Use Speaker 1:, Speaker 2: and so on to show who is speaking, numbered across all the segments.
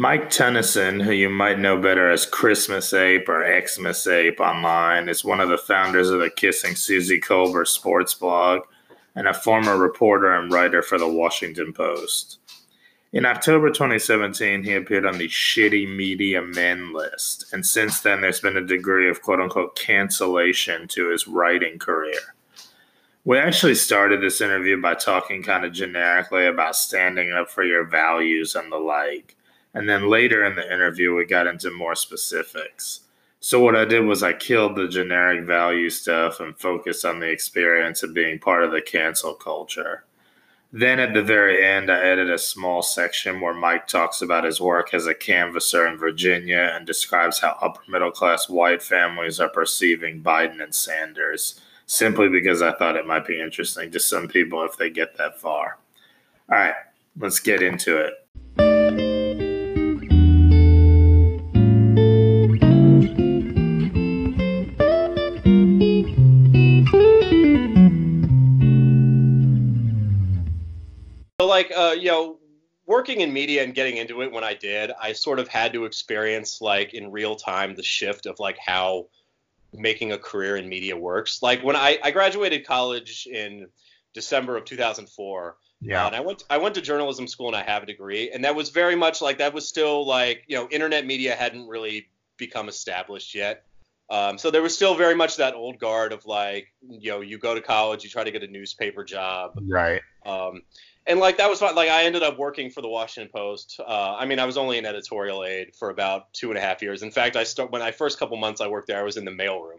Speaker 1: Mike Tunison, who you might know better as Christmas Ape or Xmas Ape online, is one of the founders of the Kissing Suzy Kolber sports blog and a former reporter and writer for the Washington Post. In October 2017, he appeared on the Shitty Media Men list, and since then, there's been a degree of quote unquote cancellation to his writing career. We actually started this interview by talking kind of generically about standing up for your values and the like. And then later in the interview, we got into more specifics. So, what I did was I killed the generic value stuff and focused on the experience of being part of the cancel culture. Then at the very end, I added a small section where Mike talks about his work as a canvasser in Virginia and describes how upper middle class white families are perceiving Biden and Sanders, simply because I thought it might be interesting to some people if they get that far. All right, let's get into it.
Speaker 2: You know, working in media and getting into it when I did, I sort of had to experience like in real time the shift of like how making a career in media works. Like when I, I graduated college in December of 2004. Yeah. Uh, and I went I went to journalism school and I have a degree and that was very much like that was still like, you know, internet media hadn't really become established yet. Um, so there was still very much that old guard of like, you know, you go to college, you try to get a newspaper job.
Speaker 1: Right.
Speaker 2: Um, and like that was fun. Like I ended up working for the Washington Post. Uh, I mean, I was only an editorial aide for about two and a half years. In fact, I start when I first couple months I worked there, I was in the mailroom.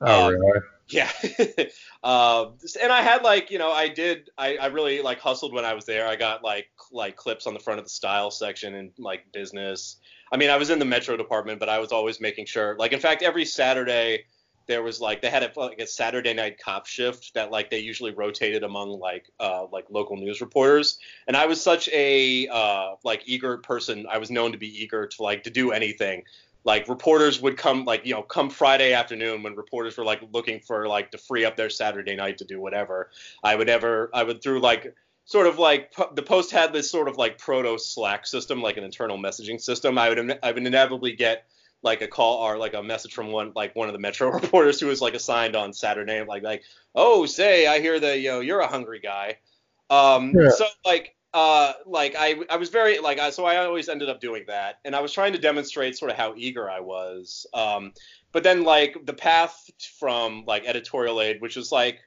Speaker 1: Oh um, really?
Speaker 2: Yeah. uh, and I had like you know I did I, I really like hustled when I was there. I got like like clips on the front of the style section and like business. I mean, I was in the Metro department, but I was always making sure. Like in fact, every Saturday there was like they had a, like a Saturday night cop shift that like they usually rotated among like uh, like local news reporters, and I was such a uh, like eager person. I was known to be eager to like to do anything. Like reporters would come like you know come Friday afternoon when reporters were like looking for like to free up their Saturday night to do whatever. I would ever I would through like sort of like the post had this sort of like proto Slack system, like an internal messaging system. I would I would inevitably get like a call or like a message from one like one of the Metro reporters who was like assigned on Saturday, like like oh say I hear that you know you're a hungry guy. Um, yeah. So like uh like I I was very like I so I always ended up doing that, and I was trying to demonstrate sort of how eager I was. Um, but then like the path from like editorial aid which was like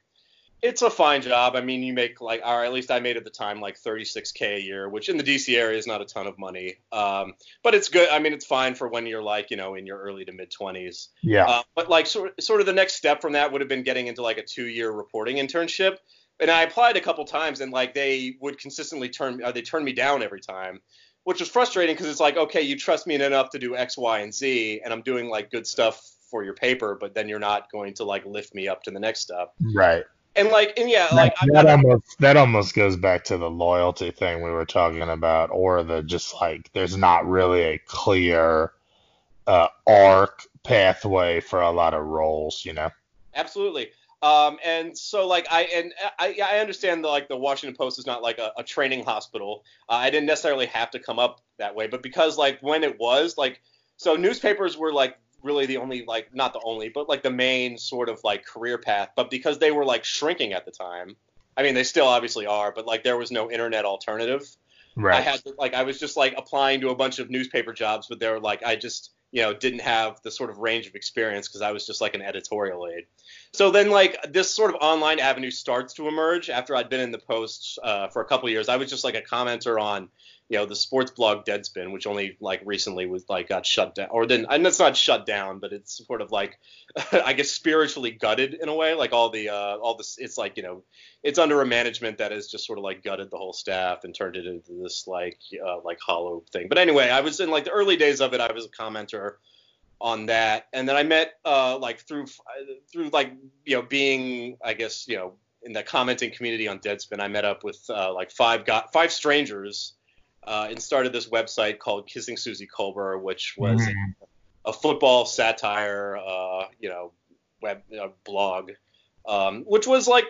Speaker 2: it's a fine job. I mean, you make like, or at least I made at the time like 36k a year, which in the DC area is not a ton of money. Um, but it's good. I mean, it's fine for when you're like, you know, in your early to mid 20s.
Speaker 1: Yeah. Uh,
Speaker 2: but like, sort sort of the next step from that would have been getting into like a two year reporting internship. And I applied a couple times, and like they would consistently turn, uh, they turned me down every time, which was frustrating because it's like, okay, you trust me enough to do X, Y, and Z, and I'm doing like good stuff for your paper, but then you're not going to like lift me up to the next step.
Speaker 1: Right
Speaker 2: and like and yeah like
Speaker 1: that, that almost that almost goes back to the loyalty thing we were talking about or the just like there's not really a clear uh, arc pathway for a lot of roles you know
Speaker 2: absolutely um, and so like I and I, I understand the like the Washington Post is not like a, a training hospital. Uh, I didn't necessarily have to come up that way, but because like when it was like so newspapers were like really the only like not the only but like the main sort of like career path but because they were like shrinking at the time i mean they still obviously are but like there was no internet alternative. Right. i had to, like i was just like applying to a bunch of newspaper jobs but they were like i just you know didn't have the sort of range of experience because i was just like an editorial aide so then like this sort of online avenue starts to emerge after i'd been in the post uh, for a couple years i was just like a commenter on you know the sports blog Deadspin, which only like recently was like got shut down, or then and it's not shut down, but it's sort of like I guess spiritually gutted in a way. Like all the uh, all this, it's like you know, it's under a management that has just sort of like gutted the whole staff and turned it into this like uh, like hollow thing. But anyway, I was in like the early days of it. I was a commenter on that, and then I met uh, like through through like you know being I guess you know in the commenting community on Deadspin, I met up with uh, like five got five strangers uh, and started this website called Kissing Suzy Kolber, which was mm. a football satire, uh, you know, web blog, um, which was like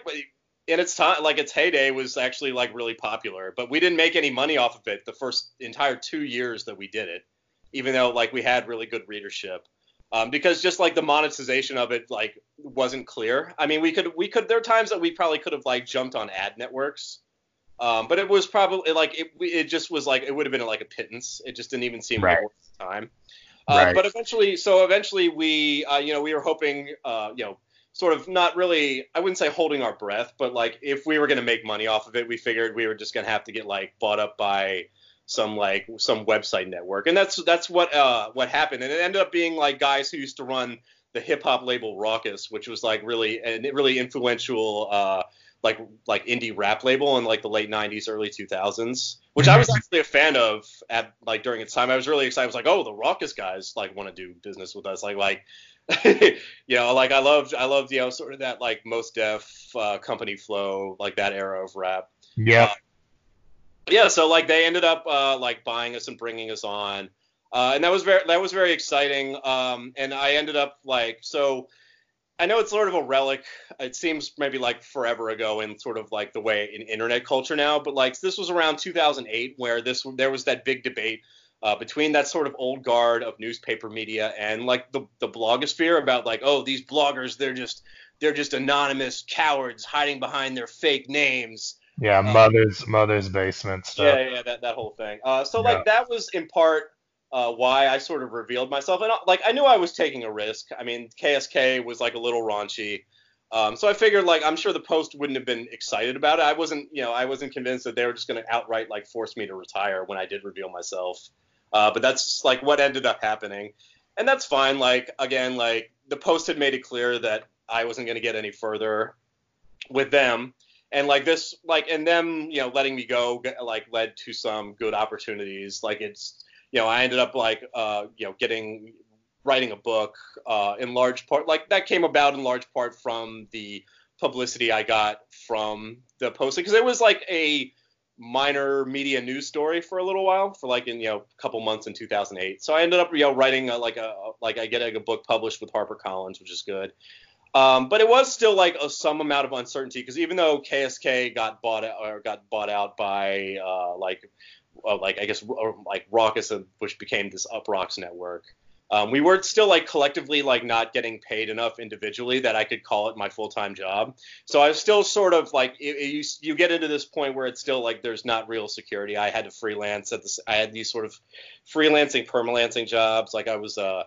Speaker 2: in its time, like its heyday, was actually like really popular. But we didn't make any money off of it the first entire two years that we did it, even though like we had really good readership. Um, because just like the monetization of it like wasn't clear. I mean, we could we could there are times that we probably could have like jumped on ad networks, um, but it was probably like it it just was like it would have been like a pittance. It just didn't even seem
Speaker 1: Right.
Speaker 2: worth the time. Uh,
Speaker 1: Right.
Speaker 2: But eventually, so eventually we uh, you know we were hoping uh, you know sort of not really I wouldn't say holding our breath, but like if we were gonna make money off of it, we figured we were just gonna have to get like bought up by some like some website network, and that's that's what uh what happened, and it ended up being like guys who used to run the hip hop label Rawkus, which was like really and really influential uh like like indie rap label in like the late 90s early 2000s which i was actually a fan of at like during its time. I was really excited. I was like oh the Rawkus guys like want to do business with us. Like like you know like i loved i loved you know sort of that like Mos Def uh, company flow like that era of rap.
Speaker 1: Yep.
Speaker 2: Yeah so like they ended up uh, like buying us and bringing us on. Uh, and that was very that was very exciting. Um, and i ended up like so i know it's sort of a relic. It seems maybe like forever ago in sort of like the way in internet culture now but like this was around 2008 where this there was that big debate uh, between that sort of old guard of newspaper media and like the the blogosphere about like oh these bloggers they're just they're just anonymous cowards hiding behind their fake names
Speaker 1: Yeah, mother's mother's basement stuff.
Speaker 2: yeah, yeah, that, that whole thing. Uh, so like that was in part uh, why I sort of revealed myself, and uh, like I knew I was taking a risk. I mean, KSK was like a little raunchy, um, so I figured like I'm sure the Post wouldn't have been excited about it. I wasn't, you know, I wasn't convinced that they were just going to outright like force me to retire when I did reveal myself. Uh, but that's like what ended up happening, and that's fine. Like again, like the Post had made it clear that I wasn't going to get any further with them and like this like and them you know letting me go like led to some good opportunities. Like it's you know i ended up like uh you know getting writing a book uh in large part like that came about in large part from the publicity i got from the post because it was like a minor media news story for a little while for like in you know a couple months in 2008 so i ended up you know writing a, like a like i get a book published with harpercollins which is good um, but it was still like a, some amount of uncertainty because even though KSK got bought out or got bought out by uh, like uh, like I guess like Rawkus, uh, which became this Uproxx network, um, we were still like collectively like not getting paid enough individually that I could call it my full time job. So I was still sort of like it, it, you you get into this point where it's still like there's not real security. I had to freelance at this. I had these sort of freelancing permalancing jobs. Like I was uh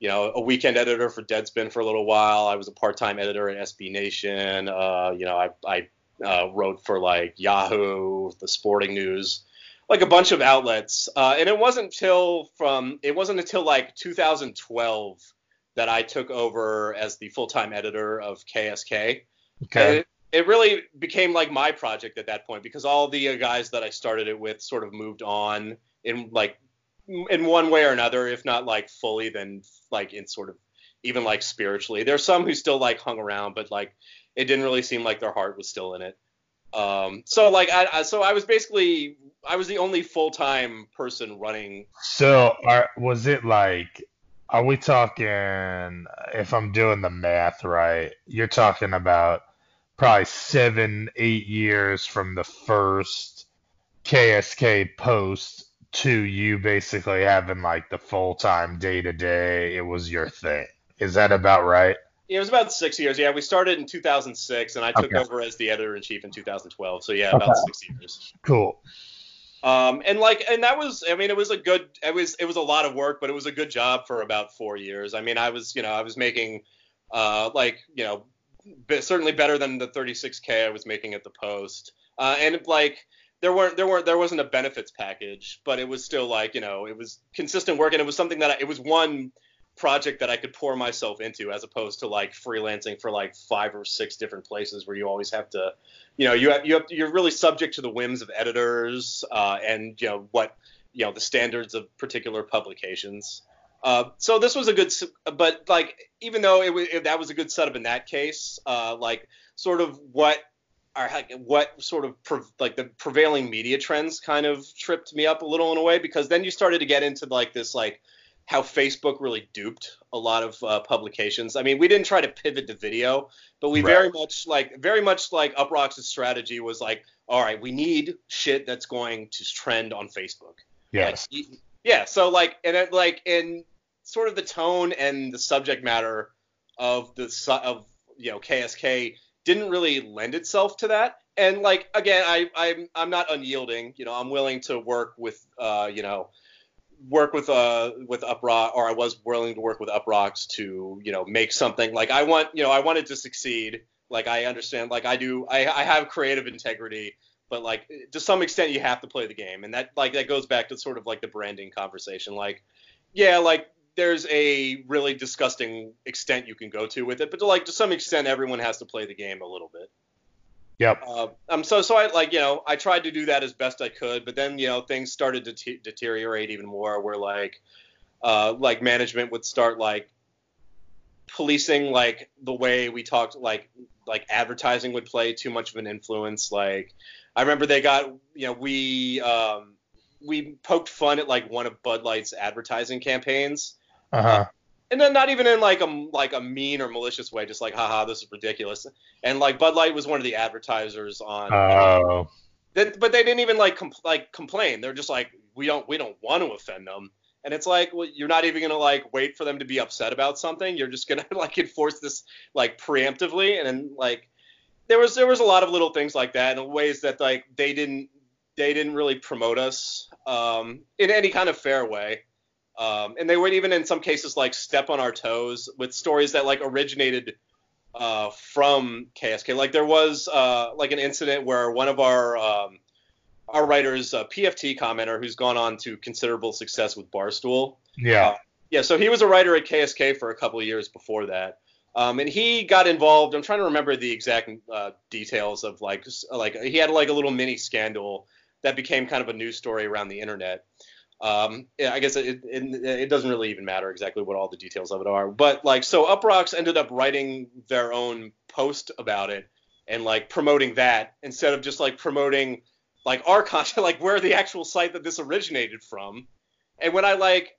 Speaker 2: you know, a weekend editor for Deadspin for a little while. I was a part-time editor at SB Nation. Uh, you know, I, I uh, wrote for like Yahoo, the Sporting News, like a bunch of outlets. Uh, and it wasn't until from it wasn't until like 2012 that I took over as the full-time editor of KSK.
Speaker 1: Okay.
Speaker 2: it, it really became like my project at that point because all the guys that I started it with sort of moved on in like in one way or another, if not like fully, then like in sort of even like spiritually. There's some who still like hung around, but like it didn't really seem like their heart was still in it. Um, so like I, I so I was basically I was the only full time person running.
Speaker 1: So, are, was it like? Are we talking? If I'm doing the math right, you're talking about probably seven, eight years from the first KSK post to you basically having like the full time day to day. It was your thing. Is that about right?
Speaker 2: It was about six years. Yeah, we started in 2006, and I took
Speaker 1: Okay.
Speaker 2: over as the editor in chief in 2012. So yeah, about
Speaker 1: Okay.
Speaker 2: six years.
Speaker 1: Cool.
Speaker 2: Um, and like, and that was, I mean, it was a good, it was, it was a lot of work, but it was a good job for about four years. I mean, I was, you know, I was making, uh, like, you know, certainly better than the 36k I was making at the Post. Uh, and like, there weren't, there weren't, there wasn't a benefits package, but it was still like, you know, it was consistent work, and it was something that I, it was one project that I could pour myself into, as opposed to like freelancing for like five or six different places where you always have to you know you have, you have you're really subject to the whims of editors uh, and you know what you know the standards of particular publications. Uh, so this was a good, but like even though it, wa- it that was a good setup in that case, uh, like sort of what are what sort of pre- like the prevailing media trends kind of tripped me up a little in a way because then you started to get into like this like how Facebook really duped a lot of uh, publications. I mean, we didn't try to pivot to video, but we right. very much like very much like Uproxx's strategy was like, all right, we need shit that's going to trend on Facebook.
Speaker 1: Yes.
Speaker 2: Like, yeah. So like, and it, like, in sort of the tone and the subject matter of the of you know KSK didn't really lend itself to that. And like again, I I'm I'm not unyielding. You know, I'm willing to work with uh you know work with uh with Uproxx or I was willing to work with Uproxx to you know make something like I want you know I wanted to succeed. Like I understand like I do I I have creative integrity but like to some extent you have to play the game and that like that goes back to sort of like the branding conversation like yeah like there's a really disgusting extent you can go to with it but to like to some extent everyone has to play the game a little bit.
Speaker 1: Yep.
Speaker 2: Uh, um so so i like you know i tried to do that as best i could but then you know things started to t- deteriorate even more where like uh like management would start like policing like the way we talked like like advertising would play too much of an influence. Like I remember they got, you know, we um, we poked fun at like one of Bud Light's advertising campaigns.
Speaker 1: Uh-huh. Uh,
Speaker 2: and then not even in like a like a mean or malicious way, just like haha, this is ridiculous. And like Bud Light was one of the advertisers on.
Speaker 1: Oh.
Speaker 2: Then, but they didn't even like compl- like complain. They're just like we don't we don't want to offend them. And it's like well, you're not even gonna like wait for them to be upset about something. You're just gonna like enforce this like preemptively, and then like there was there was a lot of little things like that in ways that like they didn't they didn't really promote us um, in any kind of fair way. Um, and they would even in some cases like step on our toes with stories that like originated uh, from KSK. Like there was uh, like an incident where one of our um, our writers, a PFT commenter, who's gone on to considerable success with Barstool.
Speaker 1: Yeah. Uh,
Speaker 2: yeah. So he was a writer at KSK for a couple of years before that. Um, and he got involved. I'm trying to remember the exact uh, details of like like he had like a little mini scandal that became kind of a news story around the internet. Um, yeah, I guess it, it, it, doesn't really even matter exactly what all the details of it are. But like, so Uproxx ended up writing their own post about it and like promoting that instead of just like promoting like our content, like where the actual site that this originated from. And when I like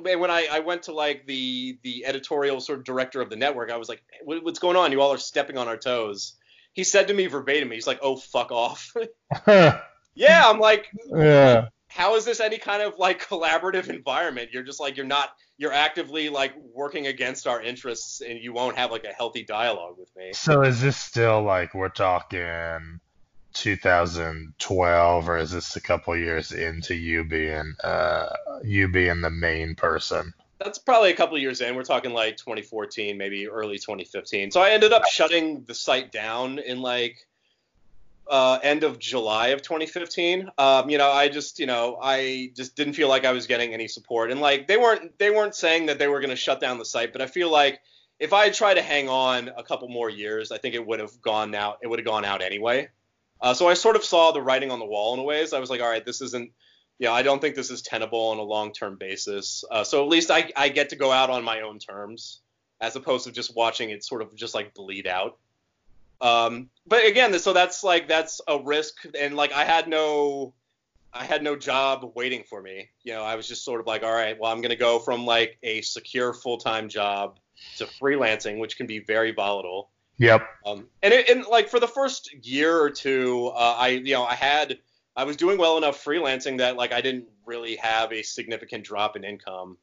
Speaker 2: when I, I went to like the the editorial sort of director of the network, I was like, "What's going on? You all are stepping on our toes." He said to me verbatim, he's like, "Oh, fuck off." yeah, I'm like,
Speaker 1: yeah.
Speaker 2: How is this any kind of like collaborative environment? You're just like you're not you're actively like working against our interests, and you won't have like a healthy dialogue with me.
Speaker 1: So is this still like we're talking? 2012, or is this a couple years into you being uh, you being the main person?
Speaker 2: That's probably a couple years in. We're talking like 2014, maybe early 2015. So I ended up shutting the site down in like uh, end of July of 2015. Um, you know, I just, you know, I just didn't feel like I was getting any support, and like they weren't they weren't saying that they were going to shut down the site, but I feel like if I had tried to hang on a couple more years, I think it would have gone out. It would have gone out anyway. Uh, so I sort of saw the writing on the wall in a ways. I was like, all right, this isn't, you know, I don't think this is tenable on a long-term basis. Uh, so at least I, I get to go out on my own terms as opposed to just watching it sort of just like bleed out. Um, but again, so that's like that's a risk, and like I had no, I had no job waiting for me. You know, I was just sort of like, all right, well, I'm gonna go from like a secure full-time job to freelancing, which can be very volatile.
Speaker 1: Yep.
Speaker 2: Um, and it, and like for the first year or two, uh, I you know I had I was doing well enough freelancing that like I didn't really have a significant drop in income,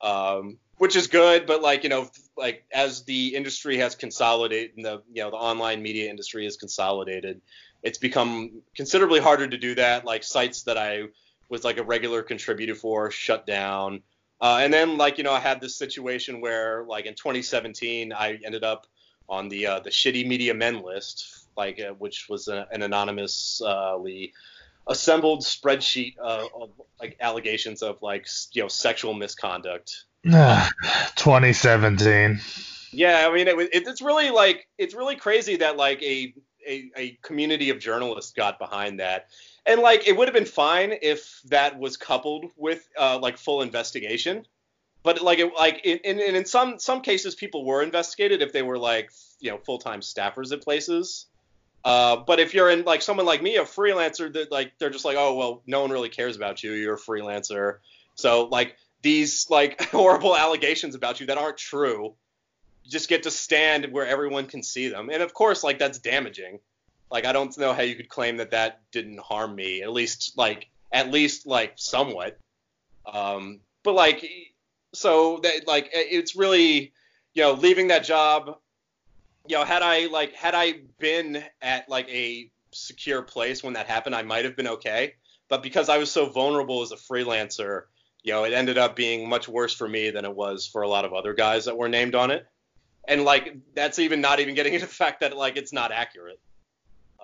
Speaker 2: um, which is good. But like you know like as the industry has consolidated, the you know the online media industry has consolidated, it's become considerably harder to do that. Like sites that I was like a regular contributor for shut down. Uh, and then like you know I had this situation where like in 2017 I ended up on the uh, the shitty media men list, like uh, which was a, an anonymously assembled spreadsheet uh, of like allegations of like you know sexual misconduct.
Speaker 1: 2017.
Speaker 2: Yeah, I mean it, it, it's really like it's really crazy that like a, a a community of journalists got behind that. And like it would have been fine if that was coupled with uh, like full investigation but like it, like in, in in some some cases people were investigated if they were like you know full time staffers at places. Uh, but if you're in like someone like me, a freelancer, that like they're just like, oh well, no one really cares about you. You're a freelancer. So like these like horrible allegations about you that aren't true just get to stand where everyone can see them. And of course, like that's damaging. Like I don't know how you could claim that that didn't harm me. At least like at least like somewhat. Um, but like so that like it's really you know leaving that job. You know, had I like had I been at like a secure place when that happened, I might have been okay. But because I was so vulnerable as a freelancer, you know, it ended up being much worse for me than it was for a lot of other guys that were named on it and like that's even not even getting into the fact that like it's not accurate.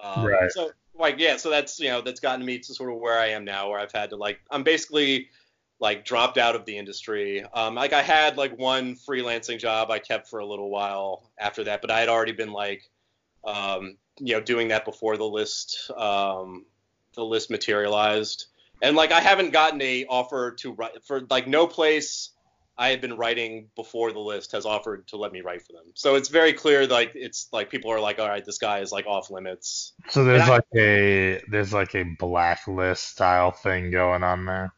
Speaker 2: Um, right. So like yeah, so that's you know that's gotten me to sort of where I am now, where I've had to like I'm basically like dropped out of the industry. Um, like I had like one freelancing job I kept for a little while after that, but I had already been like um, you know doing that before the list um, the list materialized, and like I haven't gotten a offer to write for like no place I had been writing before the list has offered to let me write for them. So it's very clear like it's like people are like, all right, this guy is like off limits.
Speaker 1: So there's and like I, a there's like a blacklist style thing going on there.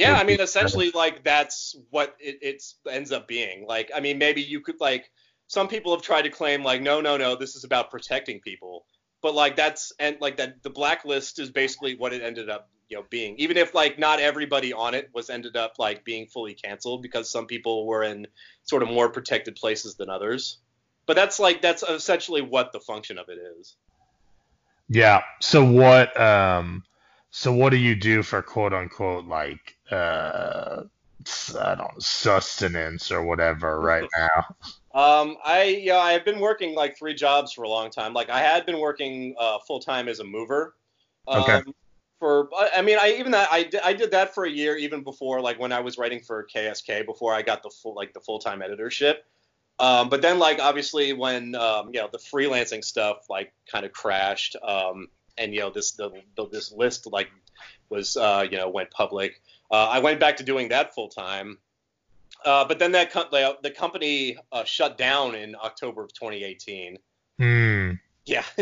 Speaker 2: Yeah, I mean essentially like that's what it it's ends up being. Like I mean maybe you could like some people have tried to claim like no no no this is about protecting people. But like that's and like that the blacklist is basically what it ended up you know being. Even if like not everybody on it was ended up like being fully canceled because some people were in sort of more protected places than others. But that's like that's essentially what the function of it is.
Speaker 1: Yeah. So what um so what do you do for quote unquote like uh I don't sustenance or whatever right now.
Speaker 2: Um, I yeah, I've been working like three jobs for a long time. Like I had been working uh, full time as a mover. Um, okay for I mean I even that I did, I did that for a year even before like when I was writing for KSK before I got the full like the full time editorship. Um, but then like obviously when um, you know the freelancing stuff like kind of crashed um, and you know this the, the, this list like was uh, you know went public. Uh, I went back to doing that full time. Uh, but then that the company uh, shut down in October of 2018. Hmm. Yeah,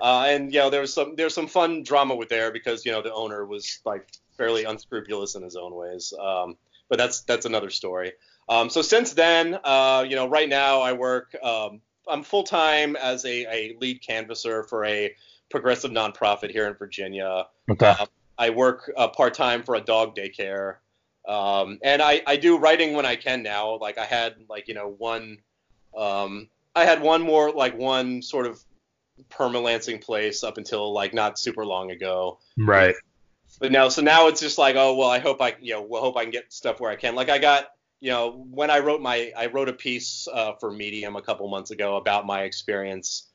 Speaker 2: uh, and you know there was some there's some fun drama with there because you know the owner was like fairly unscrupulous in his own ways. Um, but that's that's another story. Um, so since then, uh, you know, right now I work. Um, I'm full time as a, a, lead canvasser for a progressive nonprofit here in Virginia. Okay. Uh, I work uh, part time for a dog daycare, um, and I, I do writing when I can now. Like I had like you know one, um, I had one more like one sort of permalancing place up until like not super long ago.
Speaker 1: Right.
Speaker 2: But now, so now it's just like, oh well, I hope I, you know, well, hope I can get stuff where I can. Like I got, you know, when I wrote my, I wrote a piece uh, for Medium a couple months ago about my experience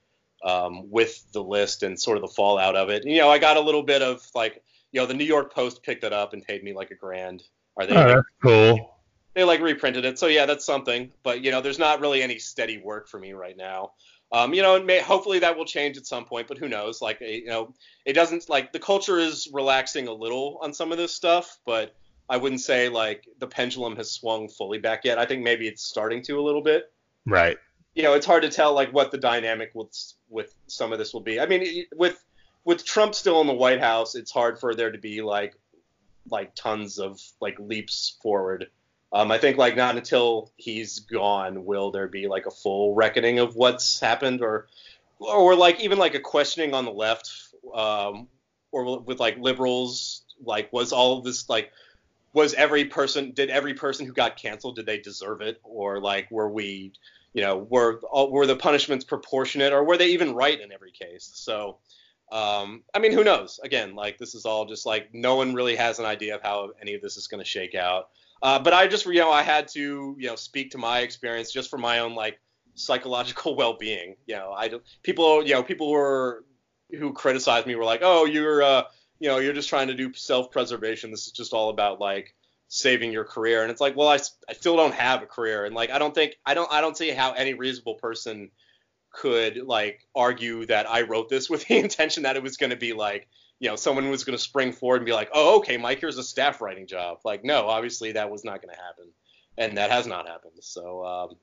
Speaker 2: um, with the list and sort of the fallout of it. And, you know, I got a little bit of like, you know, the New York Post picked it up and paid me like a grand.
Speaker 1: Are they? Oh, that's cool.
Speaker 2: They like reprinted it, so yeah, that's something. But you know, there's not really any steady work for me right now. Um, you know, may, hopefully that will change at some point, but who knows? Like, you know, it doesn't like the culture is relaxing a little on some of this stuff, but I wouldn't say like the pendulum has swung fully back yet. I think maybe it's starting to a little bit.
Speaker 1: Right.
Speaker 2: You know, it's hard to tell like what the dynamic with with some of this will be. I mean, with with Trump still in the White House, it's hard for there to be like like tons of like leaps forward. Um, I think like not until he's gone will there be like a full reckoning of what's happened, or or like even like a questioning on the left, um, or with like liberals, like was all this like was every person did every person who got canceled did they deserve it, or like were we you know were were the punishments proportionate, or were they even right in every case? So. Um, I mean, who knows? Again, like this is all just like no one really has an idea of how any of this is going to shake out. Uh, but I just, you know, I had to, you know, speak to my experience just for my own like psychological well-being. You know, I people, you know, people were who criticized me were like, oh, you're, uh, you know, you're just trying to do self-preservation. This is just all about like saving your career. And it's like, well, I, I still don't have a career, and like I don't think I don't I don't see how any reasonable person could like argue that I wrote this with the intention that it was going to be like you know, someone was going to spring forward and be like, oh, okay, Mike, here's a staff writing job. Like, no, obviously that was not going to happen, and that has not happened. So, um,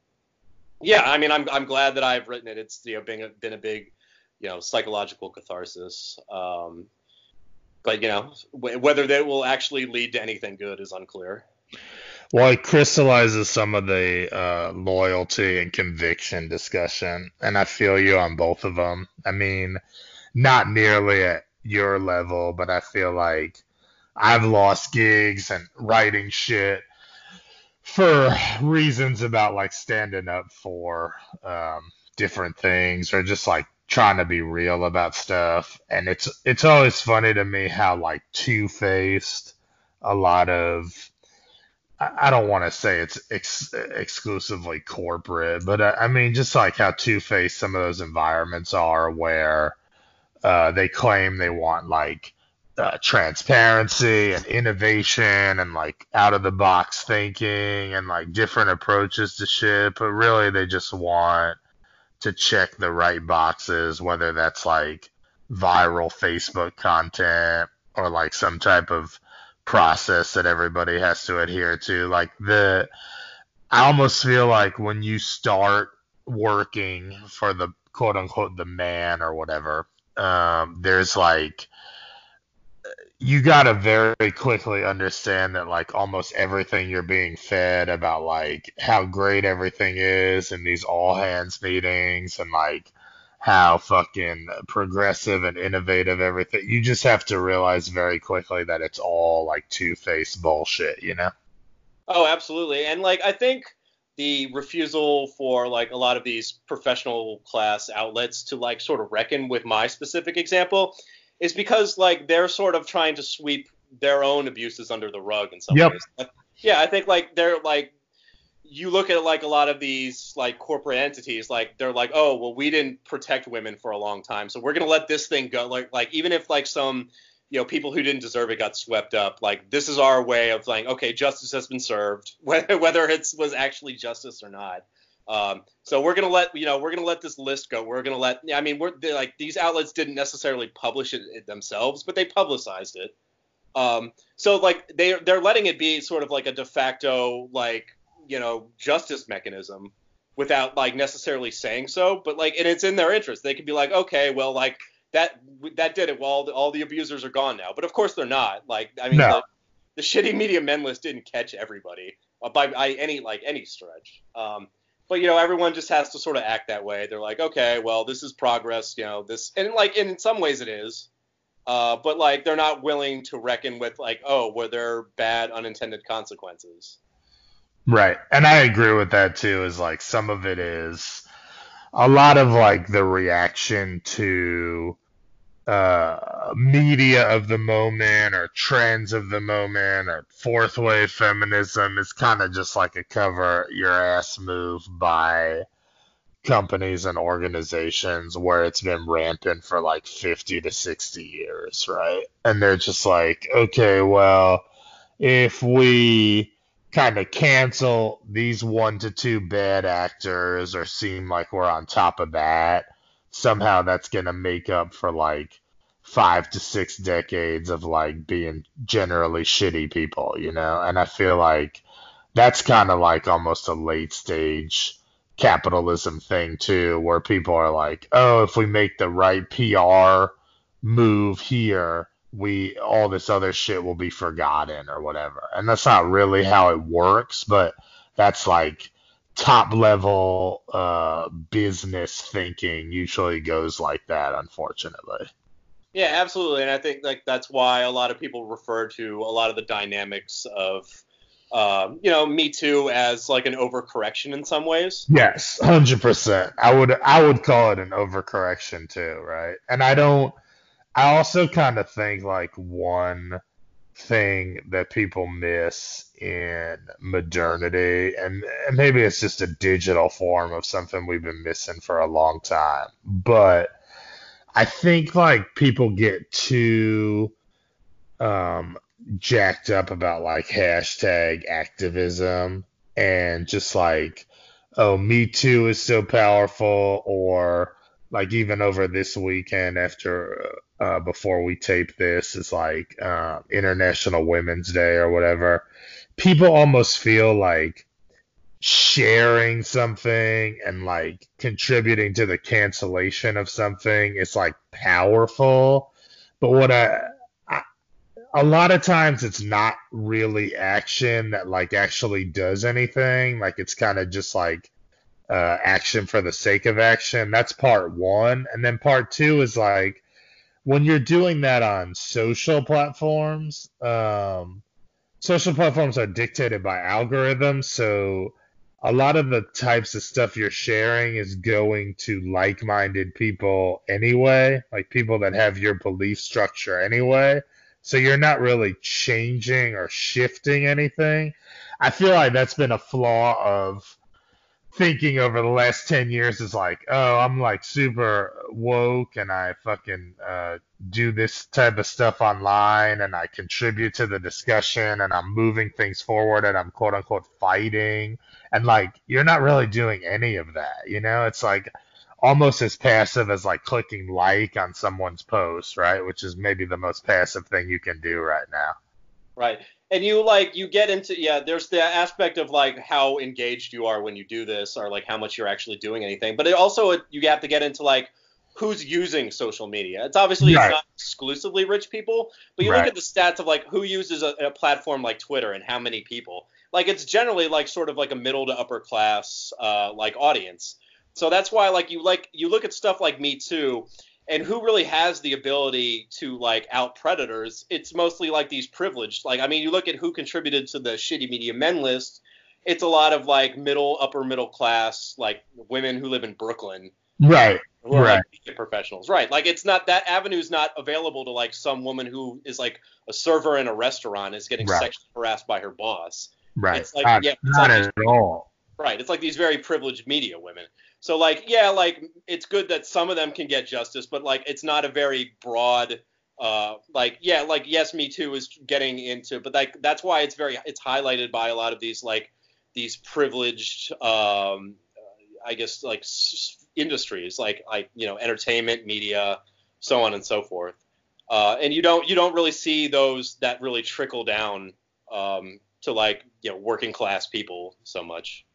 Speaker 2: yeah, I mean, I'm I'm glad that I've written it. It's you know been a, been a big, you know, psychological catharsis. Um, but you know, whether that will actually lead to anything good is unclear.
Speaker 1: Well, it crystallizes some of the uh, loyalty and conviction discussion, and I feel you on both of them. I mean, not nearly at your level, but I feel like I've lost gigs and writing shit for reasons about like standing up for um, different things or just like trying to be real about stuff. And it's it's always funny to me how like two faced a lot of I don't want to say it's ex- exclusively corporate, but I, uh, I mean just like how two faced some of those environments are where uh, they claim they want like uh, transparency and innovation and like out of the box thinking and like different approaches to shit, but really they just want to check the right boxes, whether that's like viral Facebook content or like some type of process that everybody has to adhere to. Like the, I almost feel like when you start working for the quote unquote the man or whatever, um, there's like you got to very quickly understand that like almost everything you're being fed about like how great everything is in these all hands meetings and like how fucking progressive and innovative everything you just have to realize very quickly that it's all like two-faced bullshit you know?
Speaker 2: Oh absolutely. And like i think the refusal for like a lot of these professional class outlets to like sort of reckon with my specific example is because like they're sort of trying to sweep their own abuses under the rug in some yep. ways. Yeah, I think like they're like you look at like a lot of these like corporate entities like they're like oh well we didn't protect women for a long time so we're going to let this thing go like like even if like some you know people who didn't deserve it got swept up like this is our way of like okay justice has been served whether whether it was actually justice or not um, so we're gonna let you know we're gonna let this list go. We're gonna let I mean we're like these outlets didn't necessarily publish it, it themselves, but they publicized it. Um, so like they they're letting it be sort of like a de facto like you know justice mechanism without like necessarily saying so. But like and it's in their interest. They could be like okay well like that that did it. Well all the, all the abusers are gone now. But of course they're not. Like I mean no. the, the shitty media men list didn't catch everybody by, by any like any stretch. Um, but you know everyone just has to sort of act that way. They're like okay well this is progress you know this and like and in some ways it is uh, but like they're not willing to reckon with like oh were there bad unintended consequences?
Speaker 1: Right. And i agree with that too is like some of it is a lot of like the reaction to uh, media of the moment or trends of the moment or fourth wave feminism is kind of just like a cover your ass move by companies and organizations where it's been rampant for like 50 to 60 years, right? And they're just like, okay, well, if we kind of cancel these one to two bad actors or seem like we're on top of that, somehow that's going to make up for like five to six decades of like being generally shitty people, you know? And I feel like that's kind of like almost a late stage capitalism thing too, where people are like, oh, if we make the right PR move here, we all this other shit will be forgotten or whatever. And that's not really how it works, but that's like top level uh, business thinking usually goes like that, unfortunately.
Speaker 2: Yeah, absolutely, and I think like that's why a lot of people refer to a lot of the dynamics of, um, you know, Me Too as like an overcorrection in some ways.
Speaker 1: Yes, hundred percent. I would I would call it an overcorrection too, right? And I don't. I also kind of think like one thing that people miss in modernity, and, and maybe it's just a digital form of something we've been missing for a long time, but I think like people get too um, jacked up about like hashtag activism and just like, oh, Me Too is so powerful, or like even over this weekend after uh, before we tape this is like uh, International Women's Day or whatever. People almost feel like sharing something and like contributing to the cancellation of something is like powerful. But what I, I a lot of times it's not really action that like actually does anything. Like it's kind of just like uh, action for the sake of action. That's part one, and then part two is like when you're doing that on social platforms. Um, social platforms are dictated by algorithms, so a lot of the types of stuff you're sharing is going to like-minded people anyway, like people that have your belief structure anyway. So you're not really changing or shifting anything. I feel like that's been a flaw of thinking over the last 10 years is like, oh, I'm like super woke and I fucking uh, do this type of stuff online and I contribute to the discussion and I'm moving things forward and I'm quote unquote fighting. And like, you're not really doing any of that, you know? It's like almost as passive as like clicking like on someone's post, right? Which is maybe the most passive thing you can do right now.
Speaker 2: Right and you like you get into yeah there's the aspect of like how engaged you are when you do this or like how much you're actually doing anything but it also you have to get into like who's using social media it's obviously right. it's not exclusively rich people but you right. look at the stats of like who uses a, a, platform like twitter and how many people like it's generally like sort of like a middle to upper class uh, like audience so that's why like you like you look at stuff like me too and who really has the ability to like out predators it's mostly like these privileged. Like i mean you look at who contributed to the shitty media men list it's a lot of like middle upper middle class like women who live in brooklyn.
Speaker 1: Right who are right.
Speaker 2: like professionals. Right like it's not that avenue is not available to like some woman who is like a server in a restaurant is getting right. sexually harassed by her boss.
Speaker 1: Right it's like not, yeah it's not like, at all.
Speaker 2: Right it's like these very privileged media women so like yeah, like it's good that some of them can get justice, but like it's not a very broad uh like yeah, like yes, me too is getting into but like that's why it's very it's highlighted by a lot of these like these privileged um I guess like s- industries like like you know entertainment, media, so on and so forth. Uh, and you don't you don't really see those that really trickle down um, to like you know working class people so much.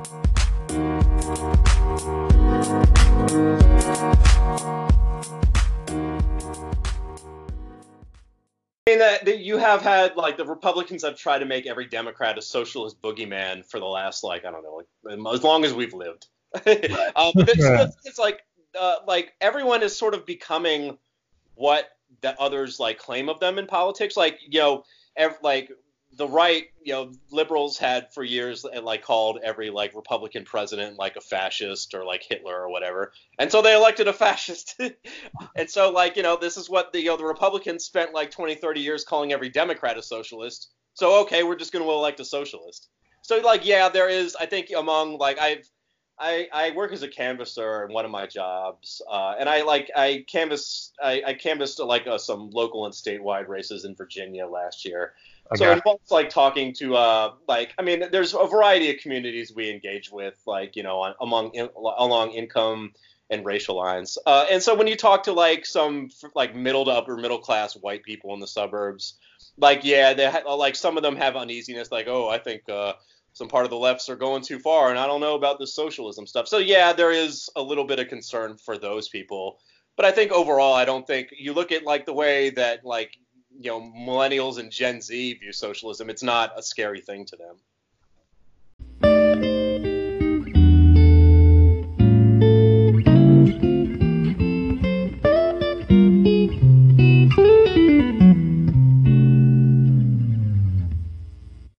Speaker 2: I mean that, that, you have had like the Republicans have tried to make every Democrat a socialist boogeyman for the last like I don't know like as long as we've lived. um, it's, it's, it's, like uh, like everyone is sort of becoming what the others like claim of them in politics. Like you know, ev- like the right, you know, liberals had for years like called every like Republican president like a fascist or like Hitler or whatever, and so they elected a fascist. and so like you know this is what the you know the Republicans spent like 20, 30 years calling every Democrat a socialist. So okay, we're just going to elect a socialist. So like yeah, there is I think among like I've I, I work as a canvasser in one of my jobs, uh, and I like I canvass I, I canvassed like uh, some local and statewide races in Virginia last year, Okay. So involves like talking to uh like I mean there's a variety of communities we engage with like you know on, among in, along income and racial lines. Uh, and so when you talk to like some like middle to upper middle class white people in the suburbs, like yeah, they ha- like some of them have uneasiness like oh I think uh, some part of the lefts are going too far and I don't know about the socialism stuff. So yeah, there is a little bit of concern for those people. But I think overall I don't think you look at like the way that like you know millennials and Gen Z view socialism, it's not a scary thing to them.